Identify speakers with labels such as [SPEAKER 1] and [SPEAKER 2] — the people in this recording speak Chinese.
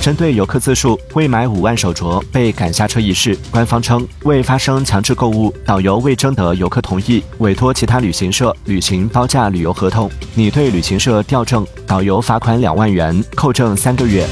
[SPEAKER 1] 针对游客自述未买五万手镯被赶下车一事，官方称未发生强制购物，导游未征得游客同意，委托其他旅行社履行包价旅游合同，拟对旅行社调证，导游罚款两万元，扣证三个月。